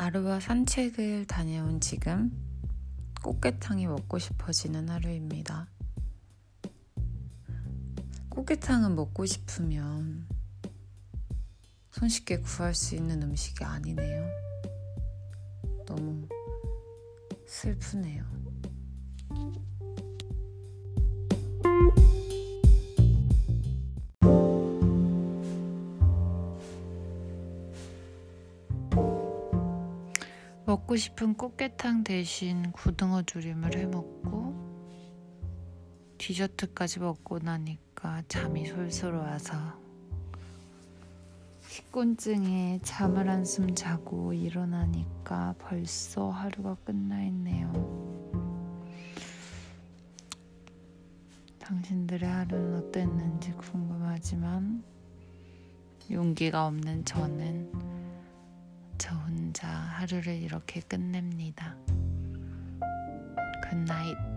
하루와 산책을 다녀온 지금 꽃게탕이 먹고 싶어지는 하루입니다. 꽃게탕은 먹고 싶으면 손쉽게 구할 수 있는 음식이 아니네요. 너무 슬프네요. 먹고 싶은 꽃게탕 대신 고등어 조림을 해 먹고 디저트까지 먹고 나니까 잠이 솔솔 와서 피곤증에 잠을 한숨 자고 일어나니까 벌써 하루가 끝나 있네요. 당신들의 하루는 어땠는지 궁금하지만 용기가 없는 저는 저 혼자 하루를 이렇게 끝냅니다. 굿나잇.